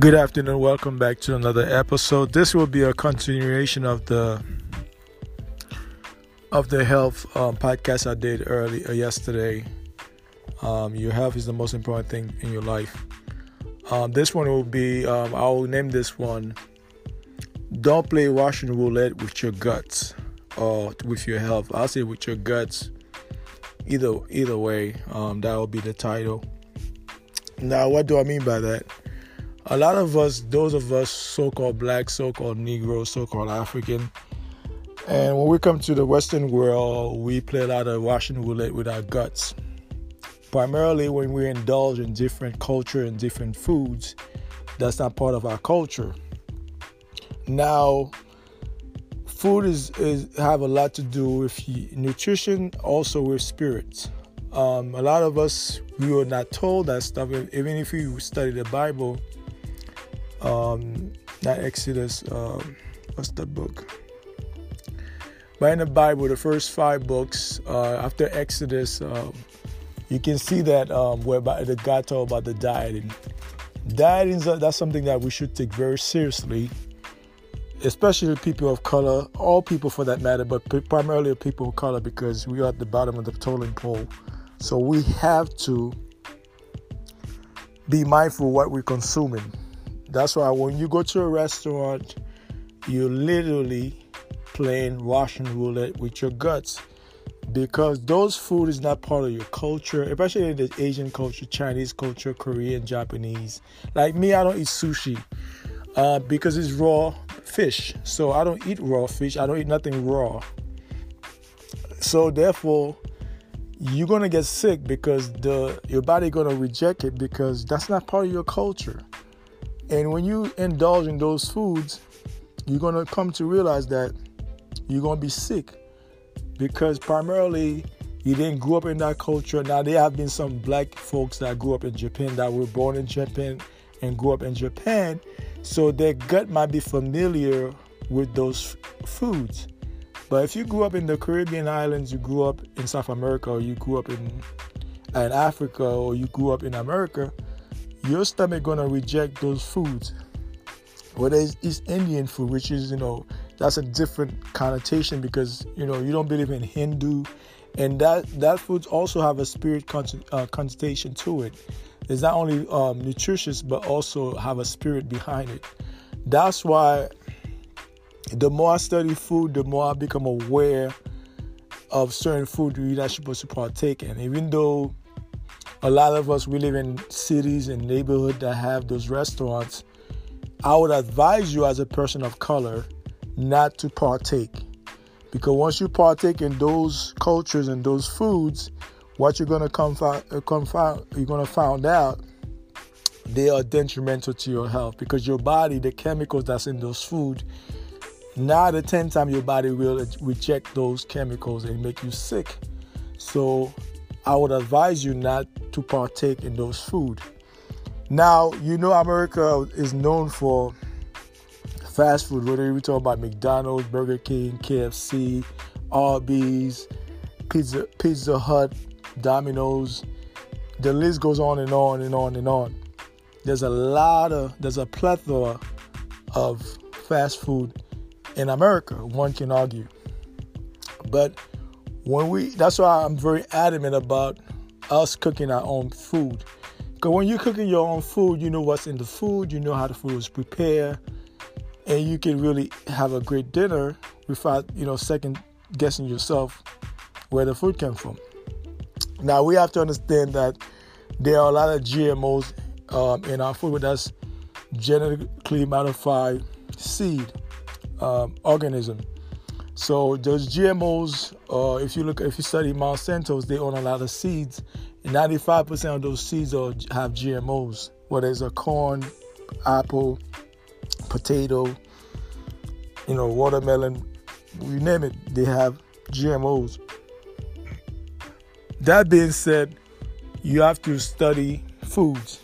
Good afternoon. Welcome back to another episode. This will be a continuation of the of the health um, podcast I did early uh, yesterday. Um, your health is the most important thing in your life. Um, this one will be um, I will name this one. Don't play Russian roulette with your guts or with your health. I'll say with your guts. Either either way, um, that will be the title. Now, what do I mean by that? A lot of us, those of us so-called black, so-called Negro, so-called African, and when we come to the Western world, we play a lot of Russian roulette with our guts. Primarily when we indulge in different culture and different foods, that's not part of our culture. Now, food is, is have a lot to do with nutrition, also with spirits. Um, a lot of us we were not told that stuff. Even if you study the Bible, um, not Exodus. Um, what's the book? But in the Bible, the first five books uh, after Exodus, um, you can see that um, where the God talk about the dieting. Dieting that's something that we should take very seriously, especially people of color, all people for that matter, but primarily people of color because we are at the bottom of the totem pole. So we have to be mindful what we're consuming. That's why when you go to a restaurant, you're literally playing Russian roulette with your guts because those food is not part of your culture, especially in the Asian culture, Chinese culture, Korean, Japanese. Like me, I don't eat sushi uh, because it's raw fish. So I don't eat raw fish. I don't eat nothing raw. So therefore, you're gonna get sick because the your body gonna reject it because that's not part of your culture. And when you indulge in those foods, you're going to come to realize that you're going to be sick because primarily you didn't grow up in that culture. Now, there have been some black folks that grew up in Japan that were born in Japan and grew up in Japan. So their gut might be familiar with those foods. But if you grew up in the Caribbean islands, you grew up in South America, or you grew up in, in Africa, or you grew up in America, your stomach gonna reject those foods. Whether it's East Indian food, which is you know that's a different connotation because you know you don't believe in Hindu, and that that foods also have a spirit uh, connotation to it. It's not only um, nutritious but also have a spirit behind it. That's why the more I study food, the more I become aware of certain food you're not supposed to partake in. Even though a lot of us we live in cities and neighborhoods that have those restaurants. I would advise you as a person of color not to partake. Because once you partake in those cultures and those foods what you're going to come, uh, come find you're going to find out they are detrimental to your health. Because your body the chemicals that's in those food nine to ten times your body will reject those chemicals and make you sick. So I would advise you not to partake in those food. Now, you know America is known for fast food, whether we talk about McDonald's, Burger King, KFC, Arby's, Pizza Pizza Hut, Domino's. The list goes on and on and on and on. There's a lot of there's a plethora of fast food in America, one can argue. But when we that's why I'm very adamant about us cooking our own food. Because when you're cooking your own food, you know what's in the food, you know how the food was prepared, and you can really have a great dinner without, you know, second guessing yourself where the food came from. Now we have to understand that there are a lot of GMOs um, in our food, that's genetically modified seed um, organism. So those GMOs, uh, if you look, if you study Monsanto's, they own a lot of seeds. 95% of those seeds are, have GMOs, whether it's a corn, apple, potato, you know, watermelon, you name it, they have GMOs. That being said, you have to study foods,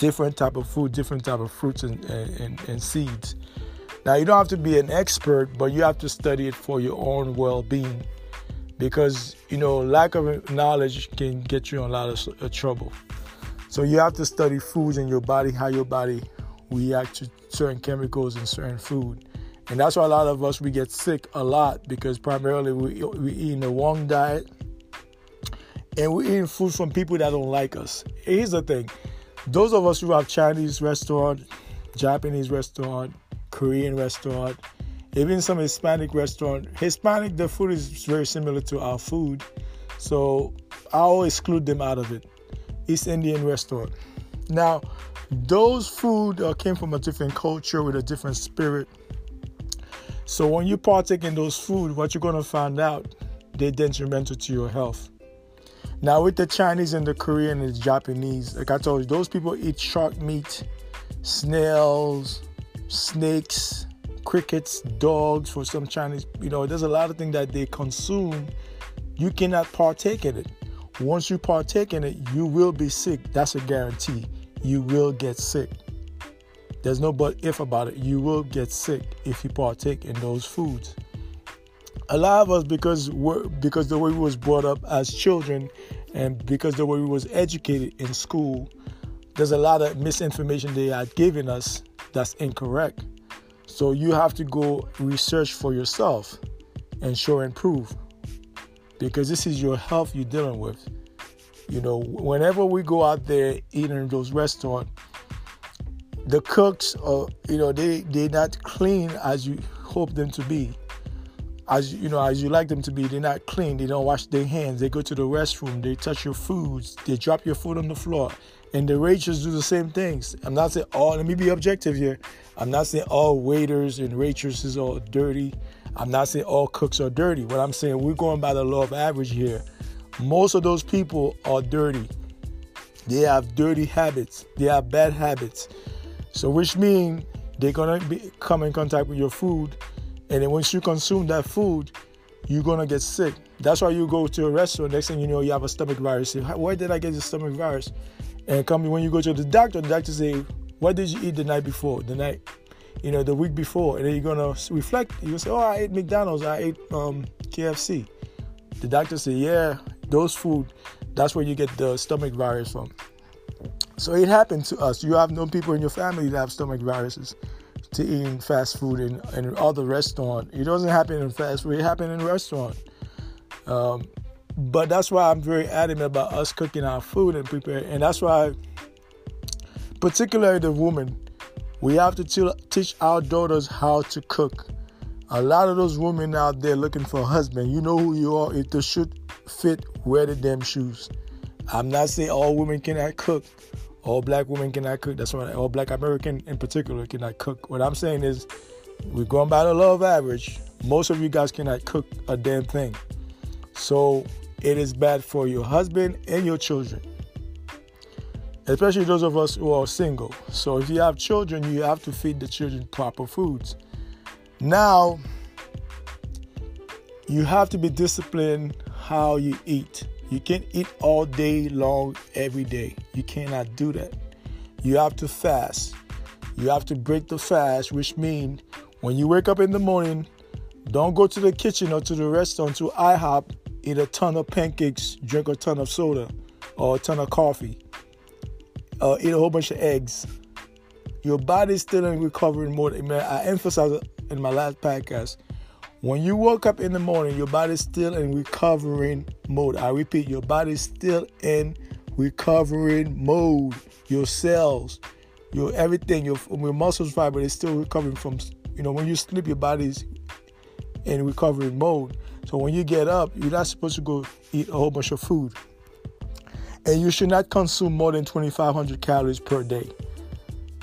different type of food, different type of fruits and, and, and seeds now, you don't have to be an expert, but you have to study it for your own well being because, you know, lack of knowledge can get you in a lot of uh, trouble. So, you have to study foods in your body, how your body reacts to certain chemicals in certain food. And that's why a lot of us we get sick a lot because primarily we we eating the wrong diet and we're eating food from people that don't like us. Here's the thing: those of us who have Chinese restaurant, Japanese restaurant, Korean restaurant, even some Hispanic restaurant. Hispanic, the food is very similar to our food, so I'll exclude them out of it. East Indian restaurant. Now, those food uh, came from a different culture with a different spirit. So when you partake in those food, what you're gonna find out, they're detrimental to your health. Now with the Chinese and the Korean and the Japanese, like I told you, those people eat shark meat, snails, snakes, crickets, dogs for some Chinese. You know, there's a lot of things that they consume. You cannot partake in it. Once you partake in it, you will be sick. That's a guarantee. You will get sick. There's no but if about it. You will get sick if you partake in those foods. A lot of us, because we're, because the way we was brought up as children, and because the way we was educated in school, there's a lot of misinformation they are giving us that's incorrect. So you have to go research for yourself and show and prove because this is your health you're dealing with. You know, whenever we go out there eating in those restaurants, the cooks are, you know, they they're not clean as you hope them to be. As you know, as you like them to be, they're not clean. They don't wash their hands. They go to the restroom. They touch your foods. They drop your food on the floor. And the waiters do the same things. I'm not saying all. Let me be objective here. I'm not saying all waiters and waitresses are dirty. I'm not saying all cooks are dirty. What I'm saying, we're going by the law of average here. Most of those people are dirty. They have dirty habits. They have bad habits. So, which means they're gonna be, come in contact with your food, and then once you consume that food, you're gonna get sick. That's why you go to a restaurant. Next thing you know, you have a stomach virus. Where did I get the stomach virus? And come when you go to the doctor, the doctor say, "What did you eat the night before? The night, you know, the week before?" And then you're gonna reflect. You say, "Oh, I ate McDonald's. I ate um, KFC." The doctor say, "Yeah, those food. That's where you get the stomach virus from." So it happened to us. You have known people in your family that have stomach viruses to eating fast food in, in other restaurant. It doesn't happen in fast food. It happens in restaurant. Um, but that's why I'm very adamant about us cooking our food and prepare. And that's why, particularly the women, we have to teach our daughters how to cook. A lot of those women out there looking for a husband, you know who you are. If the shoe fit, wear the damn shoes. I'm not saying all women cannot cook. All black women cannot cook. That's why all black American in particular cannot cook. What I'm saying is, we're going by the of average. Most of you guys cannot cook a damn thing. So it is bad for your husband and your children. Especially those of us who are single. So if you have children, you have to feed the children proper foods. Now, you have to be disciplined how you eat. You can't eat all day long every day. You cannot do that. You have to fast. You have to break the fast, which means when you wake up in the morning, don't go to the kitchen or to the restaurant to IHOP eat a ton of pancakes, drink a ton of soda, or a ton of coffee, uh, eat a whole bunch of eggs. Your body's still in recovering mode. I emphasized in my last podcast. When you wake up in the morning, your body's still in recovering mode. I repeat, your body's still in recovering mode. Your cells, your everything, your, your muscles fiber is still recovering from. You know, when you sleep, your body's in recovering mode. So when you get up, you're not supposed to go eat a whole bunch of food. And you should not consume more than 2,500 calories per day.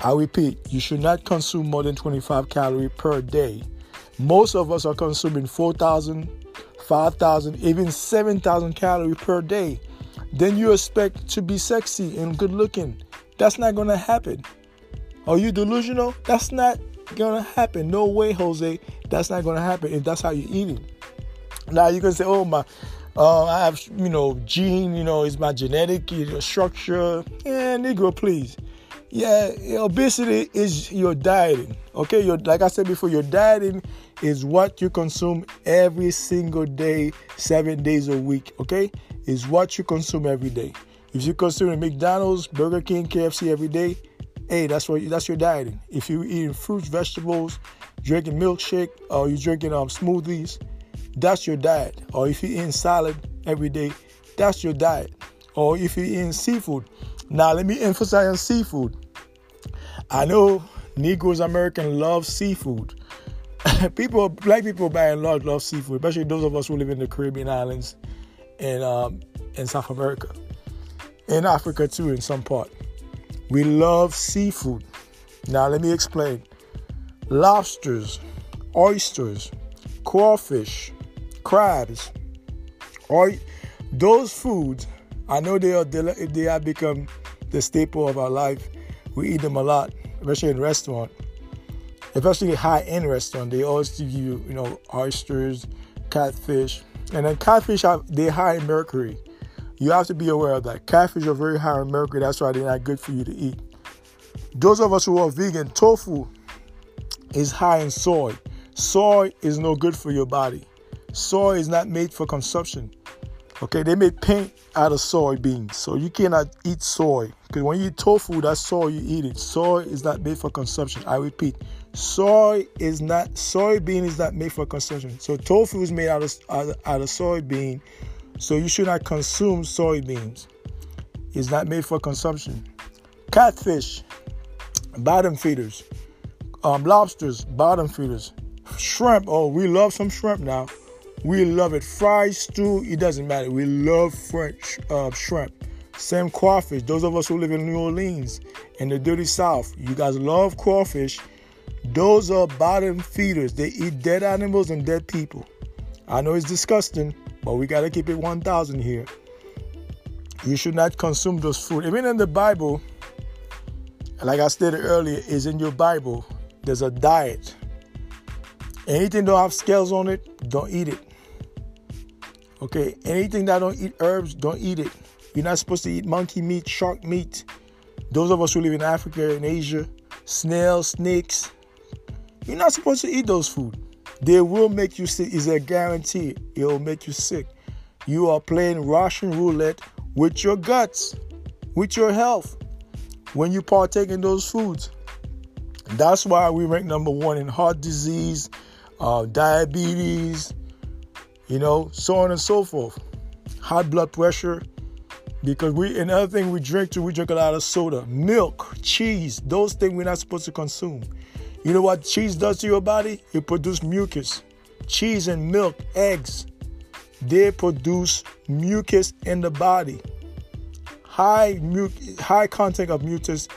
I repeat, you should not consume more than 25 calories per day. Most of us are consuming 4,000, 5,000, even 7,000 calories per day. Then you expect to be sexy and good looking. That's not going to happen. Are you delusional? That's not going to happen. No way, Jose. That's not going to happen if that's how you're eating. Now you can say, "Oh my, uh, I have you know gene, you know, it's my genetic structure." Yeah, Negro, please. Yeah, obesity is your dieting. Okay, your like I said before, your dieting is what you consume every single day, seven days a week. Okay, is what you consume every day. If you consume McDonald's, Burger King, KFC every day, hey, that's what that's your dieting. If you're eating fruits, vegetables, drinking milkshake, or you're drinking um, smoothies, that's your diet. Or if you're eating salad every day, that's your diet. Or if you're eating seafood. Now let me emphasize on seafood. I know Negroes American love seafood. people, black people by and large love seafood, especially those of us who live in the Caribbean islands and um, in South America, in Africa too, in some part. We love seafood. Now let me explain. Lobsters, oysters, crawfish, crabs, or those foods. I know they are they have become the staple of our life. We eat them a lot, especially in restaurant especially high-end restaurant, they always give you, you know, oysters, catfish, and then catfish have they high in mercury. You have to be aware of that. Catfish are very high in mercury. That's why they're not good for you to eat. Those of us who are vegan, tofu is high in soy. Soy is no good for your body. Soy is not made for consumption. Okay, they make paint out of soybeans, so you cannot eat soy. Because when you eat tofu, that's soy you eat it. Soy is not made for consumption. I repeat, soy is not soybean is not made for consumption. So tofu is made out of out of, out of soybean, so you should not consume soybeans. It's not made for consumption. Catfish, bottom feeders. Um, lobsters, bottom feeders. Shrimp, oh, we love some shrimp now. We love it. Fried stew, it doesn't matter. We love French uh, shrimp. Same crawfish. Those of us who live in New Orleans and the dirty South, you guys love crawfish. Those are bottom feeders. They eat dead animals and dead people. I know it's disgusting, but we got to keep it 1,000 here. You should not consume those food. Even in the Bible, like I stated earlier, is in your Bible. There's a diet. Anything don't have scales on it, don't eat it. Okay, anything that don't eat herbs, don't eat it. You're not supposed to eat monkey meat, shark meat. Those of us who live in Africa and Asia, snails, snakes, you're not supposed to eat those food. They will make you sick. Is a guarantee. It will make you sick. You are playing Russian roulette with your guts, with your health, when you partake in those foods. That's why we rank number one in heart disease, uh, diabetes, you know, so on and so forth. High blood pressure. Because we another thing we drink too, we drink a lot of soda, milk, cheese, those things we're not supposed to consume. You know what cheese does to your body? It produces mucus. Cheese and milk, eggs, they produce mucus in the body. High mu- high content of mucus,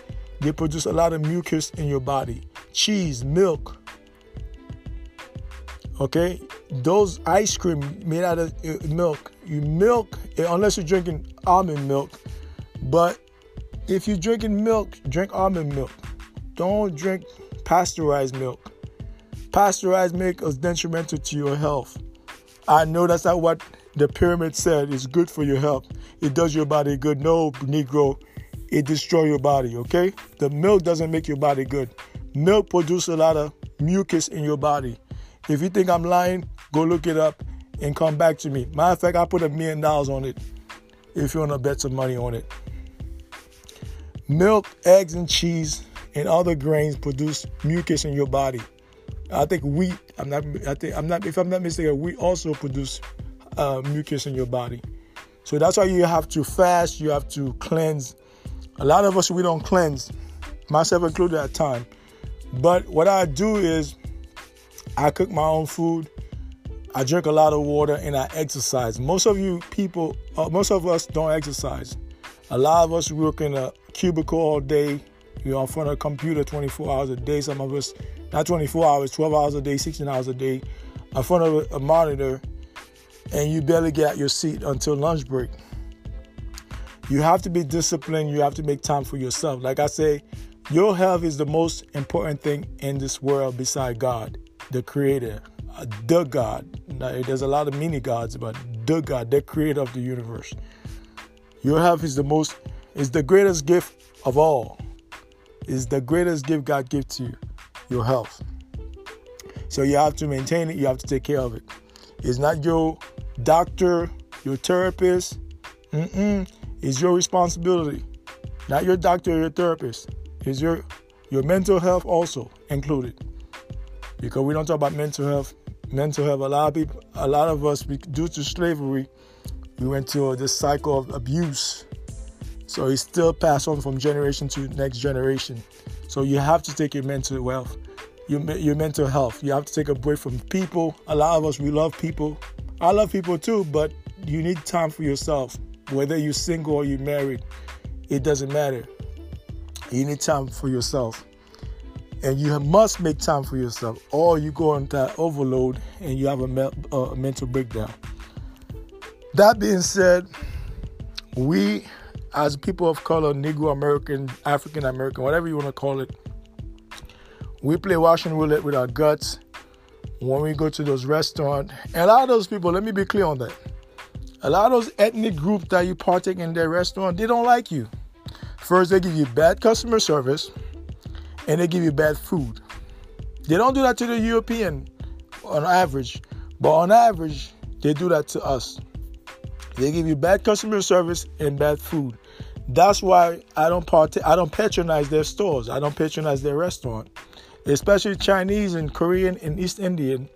they produce a lot of mucus in your body. Cheese, milk, Okay, those ice cream made out of uh, milk. You milk eh, unless you're drinking almond milk. But if you're drinking milk, drink almond milk. Don't drink pasteurized milk. Pasteurized milk is detrimental to your health. I know that's not what the pyramid said is good for your health. It does your body good. No, Negro, it destroy your body, okay? The milk doesn't make your body good. Milk produces a lot of mucus in your body. If you think I'm lying, go look it up and come back to me. Matter of fact, I put a million dollars on it if you want to bet some money on it. Milk, eggs, and cheese and other grains produce mucus in your body. I think wheat. I'm not. I think I'm not. If I'm not mistaken, wheat also produce uh, mucus in your body. So that's why you have to fast. You have to cleanse. A lot of us we don't cleanse, myself included at time. But what I do is I cook my own food. I drink a lot of water and I exercise. Most of you people, uh, most of us don't exercise. A lot of us work in a cubicle all day. You're in front of a computer 24 hours a day. Some of us, not 24 hours, 12 hours a day, 16 hours a day, in front of a, monitor, and you barely get out your seat until lunch break. You have to be disciplined. You have to make time for yourself. Like I say, your health is the most important thing in this world beside God the creator, the God. Now, there's a lot of mini gods, but the God, the creator of the universe. Your health is the most, is the greatest gift of all. Is the greatest gift God gives to you, your health. So you have to maintain it. You have to take care of it. It's not your doctor, your therapist. Mm-mm. It's your responsibility. Not your doctor or your therapist. Is your your mental health also included? Because we don't talk about mental health. Mental health. A lot of people, a lot of us, due to slavery, we went to this cycle of abuse. So it's still passed on from generation to next generation. So you have to take your mental wealth, your, your mental health. You have to take a break from people. A lot of us, we love people. I love people too, but you need time for yourself. Whether you're single or you're married, it doesn't matter. You need time for yourself. And you must make time for yourself, or you go into overload and you have a, me- mental breakdown. That being said, we as people of color, Negro American, African American, whatever you want to call it, we play Russian roulette with our guts when we go to those restaurants. And a lot of those people, let me be clear on that. A lot of those ethnic groups that you partake in their restaurant, they don't like you. First, they give you bad customer service and they give you bad food. They don't do that to the European on average, but on average, they do that to us. They give you bad customer service and bad food. That's why I don't part- I don't patronize their stores. I don't patronize their restaurant, especially Chinese and Korean and East Indian.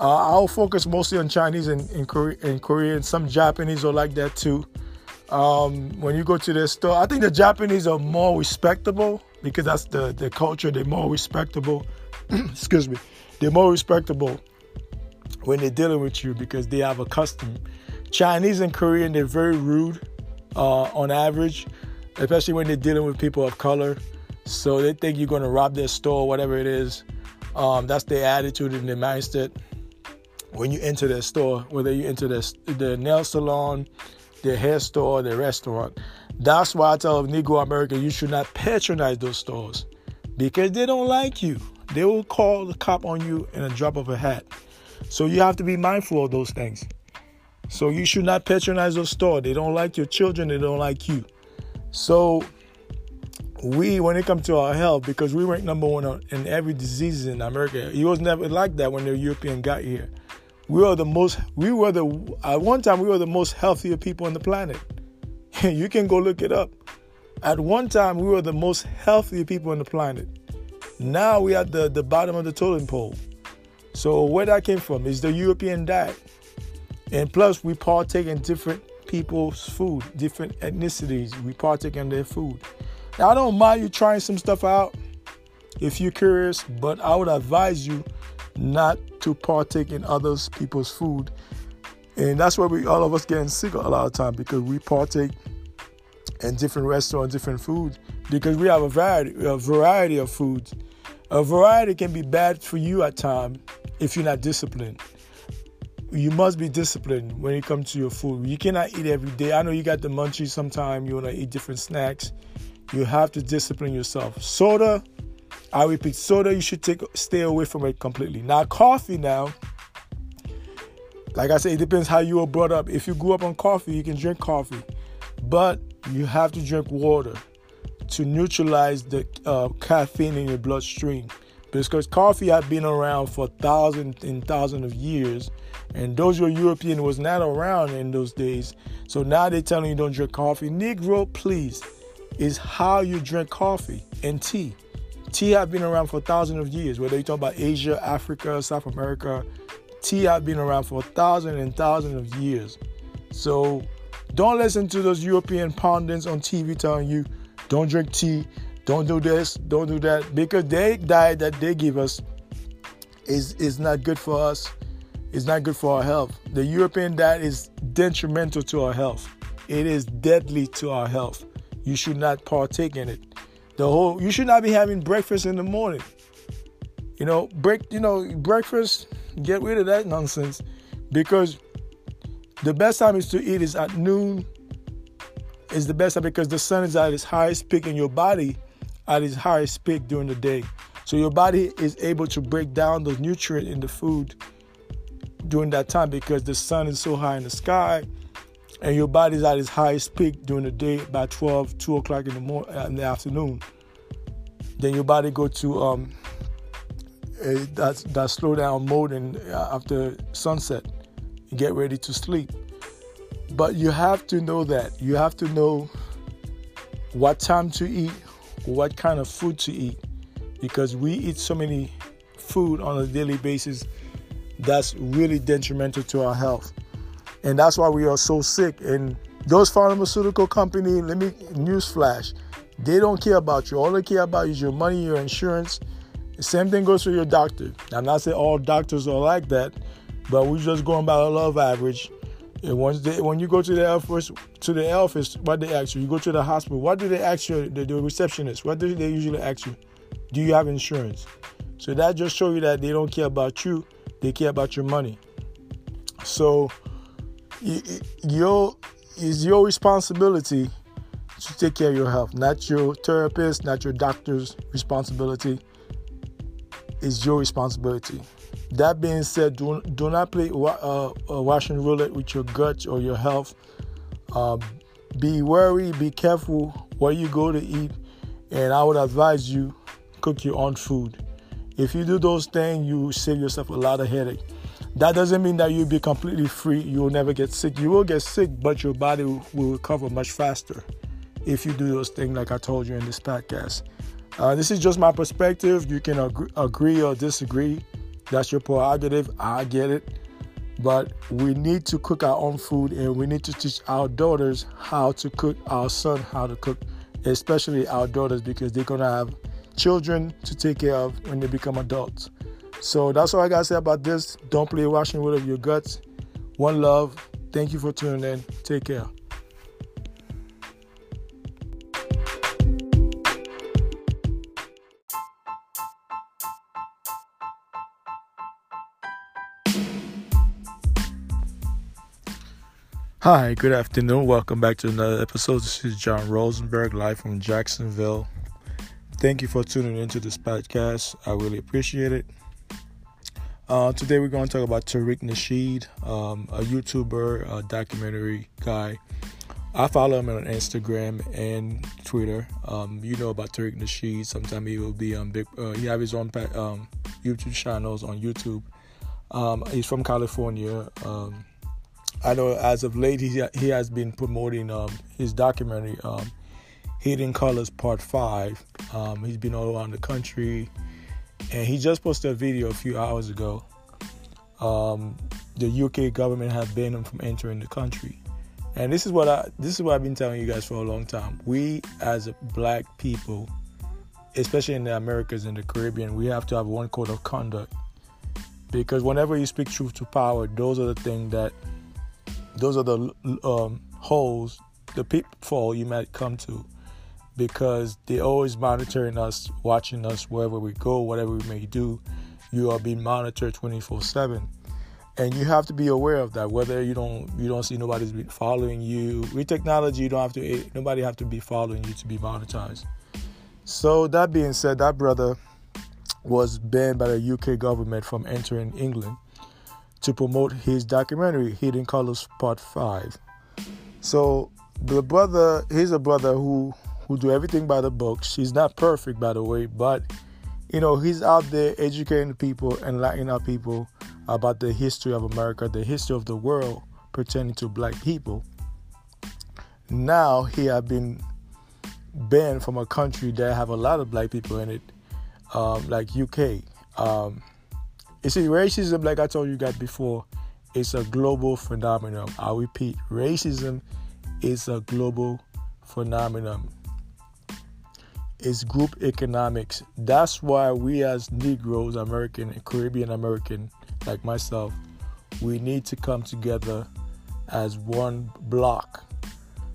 Uh, I'll focus mostly on Chinese and, and, Korean, and Korean. Some Japanese are like that too. Um, when you go to their store, I think the Japanese are more respectable because that's the, the culture. They're more respectable. Excuse me. They're more respectable when they're dealing with you because they have a custom Chinese and Korean, they're very rude uh, on average, especially when they're dealing with people of color. So they think you're going to rob their store, whatever it is. Um, that's their attitude and their mindset when you enter their store, whether you enter the, the nail salon, their hair store, their restaurant. That's why I tell Negro American you should not patronize those stores because they don't like you. They will call the cop on you in a drop of a hat. So you have to be mindful of those things. So you should not patronize those stores. They don't like your children, they don't like you. So we, when it comes to our health, because we rank number one in every disease in America, it was never like that when the European got here. We were the most, we were the, at one time, we were the most healthier people on the planet. you can go look it up. At one time, we were the most healthy people on the planet. Now we are at the, the bottom of the totem pole. So where that came from is the European diet. And plus, we partake in different people's food, different ethnicities. We partake in their food. Now, I don't mind you trying some stuff out if you're curious, but I would advise you not to partake in others people's food. And that's why we all of us getting sick a lot of time because we partake in different restaurants, different food, because we have a variety, a variety of foods. A variety can be bad for you at times if you're not disciplined you must be disciplined when it comes to your food. You cannot eat every day. I know you got the munchies sometime, you want to eat different snacks. You have to discipline yourself. Soda, I repeat, soda, you should take stay away from it completely. Now, coffee now, like I said, it depends how you were brought up. If you grew up on coffee, you can drink coffee. But you have to drink water to neutralize the uh, caffeine in your bloodstream because coffee had been around for thousands and thousands of years and those were European was not around in those days. So now they're telling you don't drink coffee. Negro, please, is how you drink coffee and tea. Tea have been around for thousands of years. Whether you talk about Asia, Africa, South America, tea have been around for thousands and thousands of years. So don't listen to those European pundits on TV telling you don't drink tea, don't do this, don't do that, because their diet that they give us is is not good for us is not good for our health. The European diet is detrimental to our health. It is deadly to our health. You should not partake in it. The whole you should not be having breakfast in the morning. You know, break you know, breakfast, get rid of that nonsense because the best time is to eat is at noon is the best time because the sun is at its highest peak and your body at its highest peak during the day. So your body is able to break down those nutrients in the food during that time because the sun is so high in the sky and your body's at its highest peak during the day by 12 2 o'clock in the morning in the afternoon then your body go to um that that slow down mode and uh, after sunset get ready to sleep but you have to know that you have to know what time to eat what kind of food to eat because we eat so many food on a daily basis that's really detrimental to our health. And that's why we are so sick. And those pharmaceutical company, let me newsflash, they don't care about you. All they care about is your money, your insurance. Same thing goes for your doctor. I'm not saying all doctors are like that, but we're just going by the love average. And once they, when you go to the office, to the office, what they ask you, you go to the hospital. What do they ask you? The, the receptionist. What do they usually ask you? Do you have insurance? So that just shows you that they don't care about you. They care about your money. So your is your responsibility to take care of your health, not your therapist, not your doctor's responsibility. It's your responsibility. That being said, do, do not play uh, Russian roulette with your gut or your health. Um, be wary, be careful where you go to eat, and I would advise you cook your own food. If you do those things, you save yourself a lot of headache. That doesn't mean that you'll be completely free. You will never get sick. You will get sick, but your body will recover much faster if you do those things like I told you in this podcast. Uh, this is just my perspective. You can agree, agree or disagree. That's your prerogative. I get it. But we need to cook our own food and we need to teach our daughters how to cook, our son how to cook, especially our daughters because they're going to have children to take care of when they become adults. So that's all I got to say about this. Don't play Russian with your guts. One love. Thank you for tuning in. Take care. Hi, good afternoon. Welcome back to another episode. This is John Rosenberg, live from Jacksonville. Thank you for tuning into this podcast. I really appreciate it. Uh, today we're going to talk about Tariq Nasheed, um, a YouTuber, a documentary guy. I follow him on Instagram and Twitter. Um, you know about Tariq Nasheed. Sometimes he will be on big. Uh, he have his own um, YouTube channels on YouTube. Um, he's from California. I know as of late he he has been promoting um, his documentary um, Hidden Colors Part Five. Um, he's been all around the country, and he just posted a video a few hours ago. Um, the UK government had banned him from entering the country, and this is what I this is what I've been telling you guys for a long time. We as black people, especially in the Americas and the Caribbean, we have to have one code of conduct because whenever you speak truth to power, those are the things that those are the um, holes, the pitfall you might come to because they're always monitoring us, watching us wherever we go, whatever we may do. You are being monitored 24/7, and you have to be aware of that. Whether you don't you don't see nobody's following you with technology, you don't have to nobody have to be following you to be monetized. So that being said, that brother was banned by the UK government from entering England to promote his documentary Hidden Colors Part 5. So the brother, he's a brother who who do everything by the book. She's not perfect, by the way, but you know he's out there educating people, and enlightening our people about the history of America, the history of the world pertaining to black people. Now he have been banned from a country that have a lot of black people in it, um, like UK. Um, you see, racism, like I told you guys before, is a global phenomenon. I repeat, racism is a global phenomenon. It's group economics. That's why we as Negroes, American and Caribbean American, like myself, we need to come together as one block.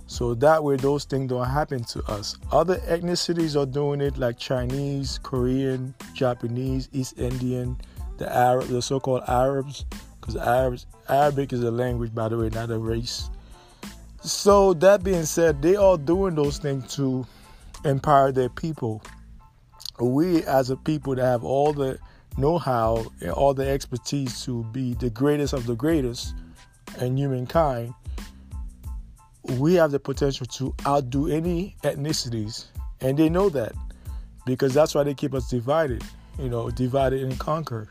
So that way those things don't happen to us. Other ethnicities are doing it like Chinese, Korean, Japanese, East Indian, the Arab, the so-called Arabs, because Arabs, Arabic is a language, by the way, not a race. So that being said, they are doing those things to empower their people. We, as a people that have all the know-how and all the expertise to be the greatest of the greatest in humankind, we have the potential to outdo any ethnicities, and they know that because that's why they keep us divided. You know, divided and conquered.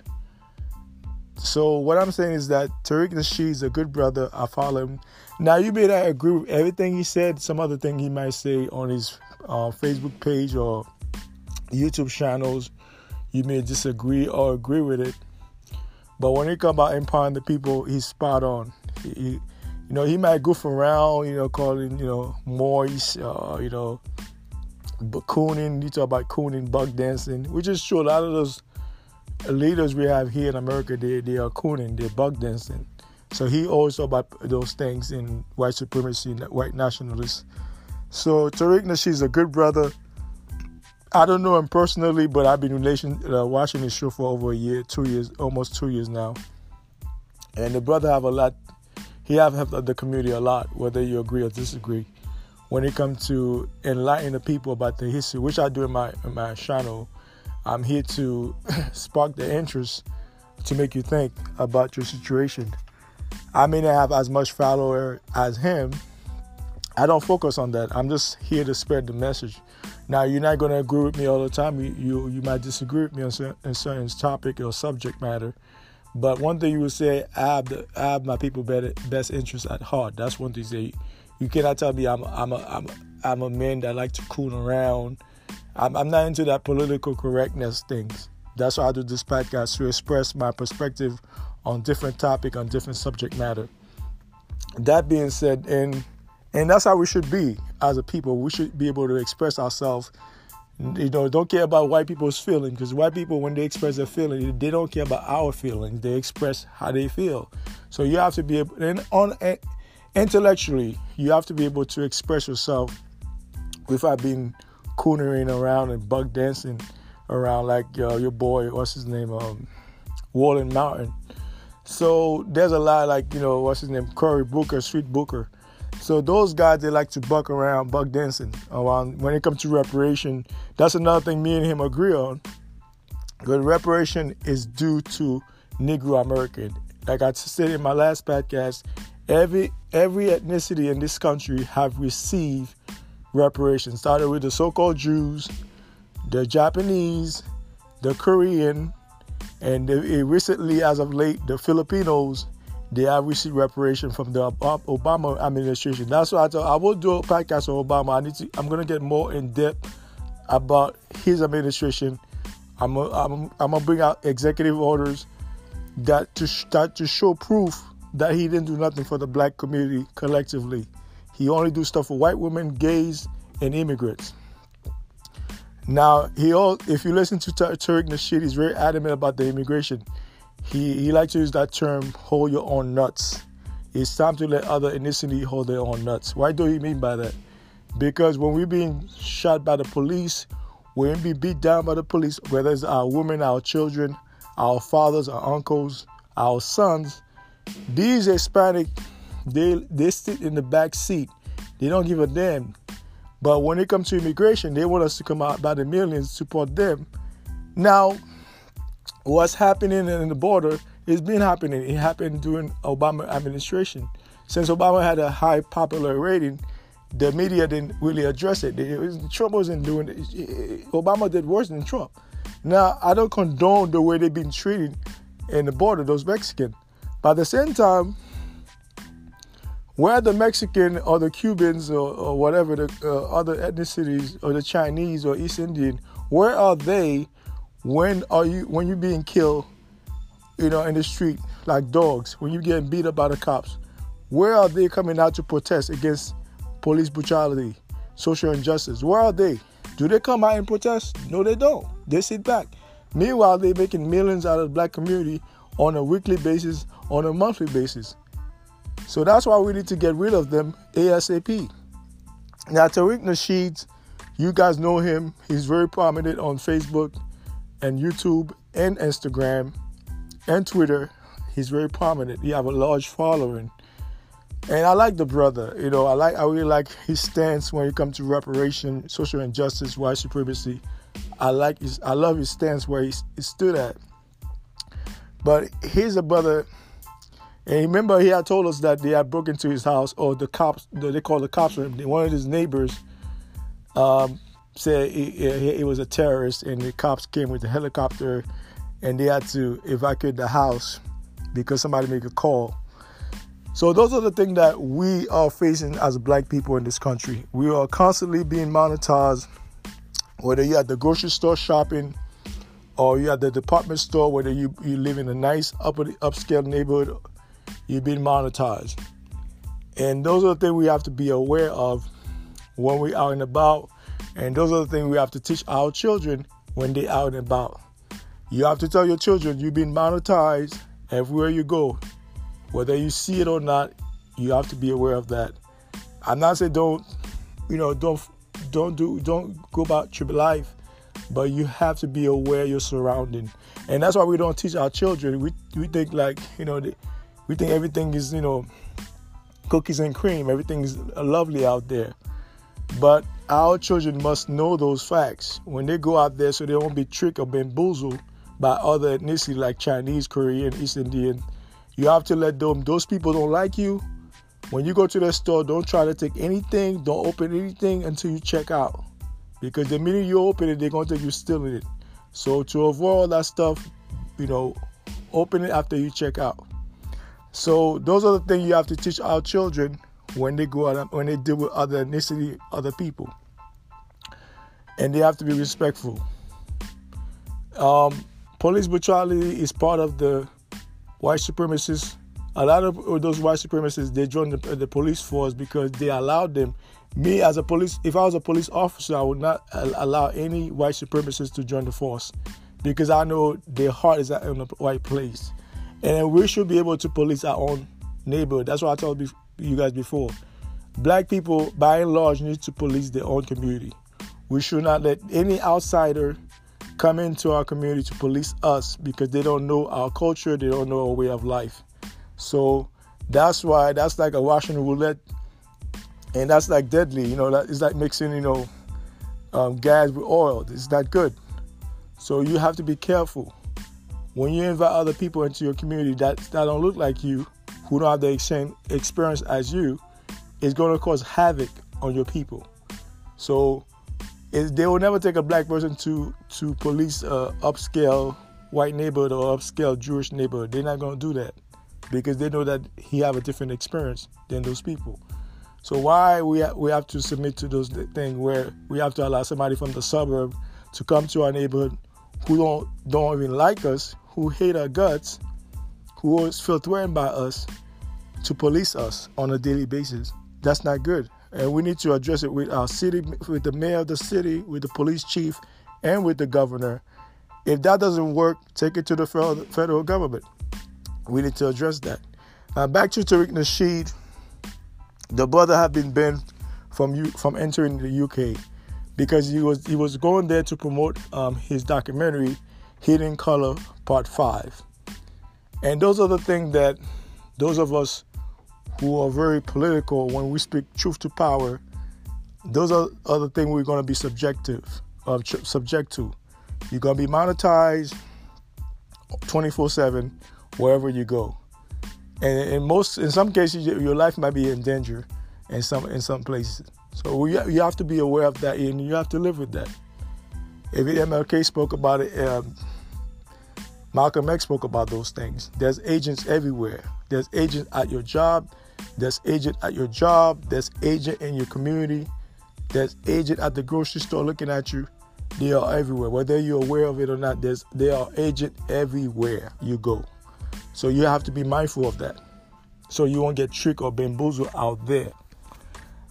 So what I'm saying is that Tariq Nasheed is a good brother. I follow him. Now you may not agree with everything he said. Some other thing he might say on his uh, Facebook page or YouTube channels, you may disagree or agree with it. But when it comes about empowering the people, he's spot on. He, he, you know, he might goof around, you know, calling, you know, moist, uh, you know, but cooning. You talk about cooning, buck dancing, which is true. A lot of those leaders we have here in America, they, they are cooning, they're dancing. So he talk about those things in white supremacy, white nationalists. So Tariq Nasheed's a good brother. I don't know him personally, but I've been relation, uh, watching his show for over a year, two years, almost two years now. And the brother have a lot. He have helped the community a lot, whether you agree or disagree. When it comes to enlightening the people about the history, which I do in my in my channel, I'm here to spark the interest to make you think about your situation. I may not have as much follower as him. I don't focus on that. I'm just here to spread the message. Now you're not going to agree with me all the time. You you, you might disagree with me on certain, certain topic or subject matter. But one thing you would say, I have, the, I have my people better, best interest at heart. That's one thing you say. You cannot tell me I'm I'm a, I'm a, I'm a man that like to coon around. I'm, I'm not into that political correctness things. That's why I do this podcast to express my perspective on different topic, on different subject matter. That being said, and and that's how we should be as a people. We should be able to express ourselves. You know, don't care about white people's feelings because white people, when they express their feelings, they don't care about our feelings. They express how they feel. So you have to be able, and on intellectually, you have to be able to express yourself without being coonering around and buck dancing around like uh, your boy, what's his name, um, Roland Martin. So there's a lot like you know what's his name, Cory Booker, Street Booker so those guys they like to buck around, buck dancing around. When it comes to reparation, that's another thing me and him agree on. But reparation is due to Negro American. Like I said in my last podcast, every every ethnicity in this country have received reparations. Started with the so-called Jews, the Japanese, the Korean, and eh, recently, as of late, the Filipinos they have received reparation from the Obama administration. That's why I thought I will do a podcast on Obama. I need to. I'm gonna get more in depth about his administration. I'm I'm, I'm gonna bring out executive orders that to start to show proof that he didn't do nothing for the black community collectively. He only do stuff for white women, gays, and immigrants. Now he all if you listen to Tariq Nasheed, he's very adamant about the immigration. He he likes to use that term hold your own nuts. It's time to let other ethnicity hold their own nuts. Why do he mean by that? Because when we're being shot by the police, when being beat down by the police, whether it's our women, our children, our fathers, our uncles, our sons, these Hispanic, they they sit in the back seat. They don't give a damn. But when it comes to immigration, they want us to come out by the millions to support them. Now, what's happening in the border is been happening. It happened during Obama administration. Since Obama had a high popular rating, the media didn't really address it. Trump wasn't doing it. Obama did worse than Trump. Now, I don't condone the way they've been treated in the border, those Mexicans. But at the same time, where the Mexican or the Cubans or, or whatever the uh, other ethnicities or the Chinese or East Indian, where are they when are you when you're being killed, you know, in the street like dogs, when you're getting beat up by the cops? Where are they coming out to protest against police brutality, social injustice? Where are they? Do they come out and protest? No, they don't. They sit back. Meanwhile, they're making millions out of the black community on a weekly basis, on a monthly basis. So that's why we need to get rid of them ASAP. Now, Tariq Nasheed, you guys know him. He's very prominent on Facebook and YouTube and Instagram and Twitter. He's very prominent. He have a large following. And I like the brother. You know, I like I really like his stance when it comes to reparation, social injustice, white supremacy. I like his I love his stance where he, he stood at. But here's a brother and remember, he had told us that they had broken into his house, or the cops, they call the cops on him. One of his neighbors um, said he, he, he was a terrorist, and the cops came with a helicopter, and they had to evacuate the house because somebody made a call. So those are the things that we are facing as black people in this country. We are constantly being monetized, whether you're at the grocery store shopping or you're at the department store, whether you, you live in a nice upper upscale neighborhood, you're been monetized. And those are the things we have to be aware of when we're out and about. And those are the things we have to teach our children when they're out and about. You have to tell your children you've been monetized everywhere you go. Whether you see it or not, you have to be aware of that. I'm not saying don't, you know, don't don't do don't go about your life, but you have to be aware of your surrounding, and that's why we don't teach our children. We we think like you know, we think everything is you know, cookies and cream. Everything is lovely out there, but our children must know those facts when they go out there, so they won't be tricked or bamboozled by other ethnicity like Chinese, Korean, East Indian you have to let them, those people don't like you. When you go to the store, don't try to take anything, don't open anything until you check out. Because the minute you open it, they're going to think you're stealing it. So to avoid all that stuff, you know, open it after you check out. So those are the things you have to teach our children when they go out, when they deal with other ethnicity, other people. And they have to be respectful. Um, police brutality is part of the white supremacists, a lot of those white supremacists, they joined the, the, police force because they allowed them. Me as a police, if I was a police officer, I would not allow any white supremacists to join the force because I know their heart is in the right place, and we should be able to police our own neighborhood. That's what I told you guys before. Black people, by and large, need to police their own community. We should not let any outsider come into our community to police us because they don't know our culture, they don't know our way of life. So that's why that's like a Russian roulette, and that's like deadly. You know, that is like mixing you know um, gas with oil. It's not good. So you have to be careful when you invite other people into your community that that don't look like you, who don't have the same experience as you. It's going to cause havoc on your people. So they will never take a black person to to police a upscale white neighborhood or upscale Jewish neighborhood. They're not going to do that because they know that he have a different experience than those people. So why we ha- we have to submit to those things where we have to allow somebody from the suburb to come to our neighborhood who don't don't even like us, who hate our guts, who always feel threatened by us, to police us on a daily basis. That's not good and we need to address it with our city, with the mayor of the city, with the police chief, and with the governor. If that doesn't work, take it to the federal government. We need to address that. Now back to Tariq Nasheed. The brother had been banned from U- from entering the UK because he was he was going there to promote um, his documentary Hidden Color Part Five, and those are the things that those of us who are very political, when we speak truth to power, those are other things we're going to be subjective, uh, subject to. You're going to be monetized 24/7 wherever you go, and in most, in some cases, your life might be in danger in some in some places. So you have to be aware of that, and you have to live with that. If MLK spoke about it, um, Malcolm X spoke about those things. There's agents everywhere. There's agents at your job. There's agent at your job. There's agent in your community. There's agent at the grocery store looking at you. They are everywhere, whether you're aware of it or not. There's they are agent everywhere you go. So you have to be mindful of that, so you won't get tricked or bamboozled out there.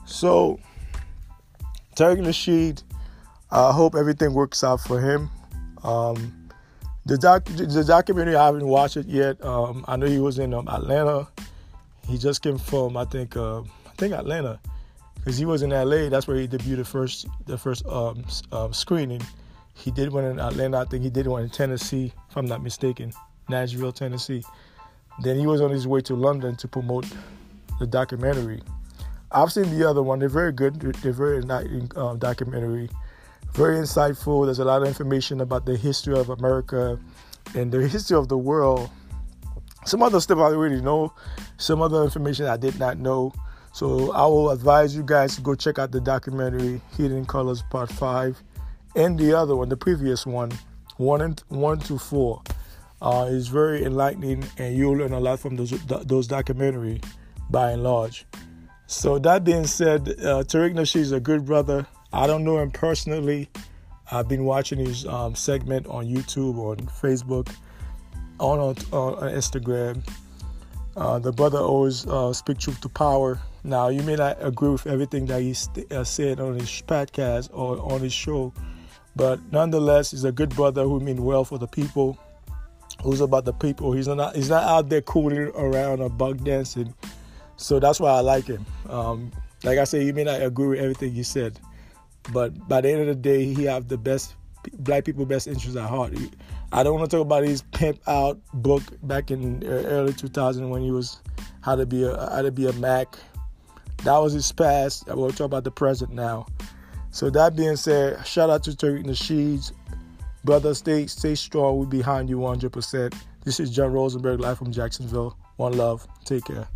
So, Tariq Nasheed, I hope everything works out for him. Um, the doc, the documentary I haven't watched it yet. Um, I know he was in um, Atlanta he just came from I think uh, I think Atlanta because he was in LA. That's where he debuted the first the first um, um, screening. He did one in Atlanta. I think he did one in Tennessee, if I'm not mistaken, Nashville, Tennessee. Then he was on his way to London to promote the documentary. I've seen the other one. They're very good. They're very enlightening um, documentary, very insightful. There's a lot of information about the history of America and the history of the world some other stuff I already know, some other information I did not know. So I will advise you guys to go check out the documentary Hidden Colors Part 5 and the other one, the previous one, 1 and 1 to 4. Uh, is very enlightening and you'll learn a lot from those those documentary by and large. So that being said, uh, Tariq Nasheed is a good brother. I don't know him personally. I've been watching his um, segment on YouTube on Facebook, on, on, on Instagram. Uh, the brother always uh, speak truth to power. Now, you may not agree with everything that he st- uh, said on his podcast or on his show, but nonetheless, he's a good brother who means well for the people, who's about the people. He's not he's not out there cooling around or buck dancing. So that's why I like him. Um, like I said, you may not agree with everything he said, but by the end of the day, he have the best black people best interests at heart. I don't want to talk about his pimp out book back in early 2000 when he was how to be a how to be a Mac. That was his past. I will talk about the present now. So that being said, shout out to Tariq Nasheed. Brother, stay stay strong. We're behind you 100%. This is John Rosenberg live from Jacksonville. One love. Take care.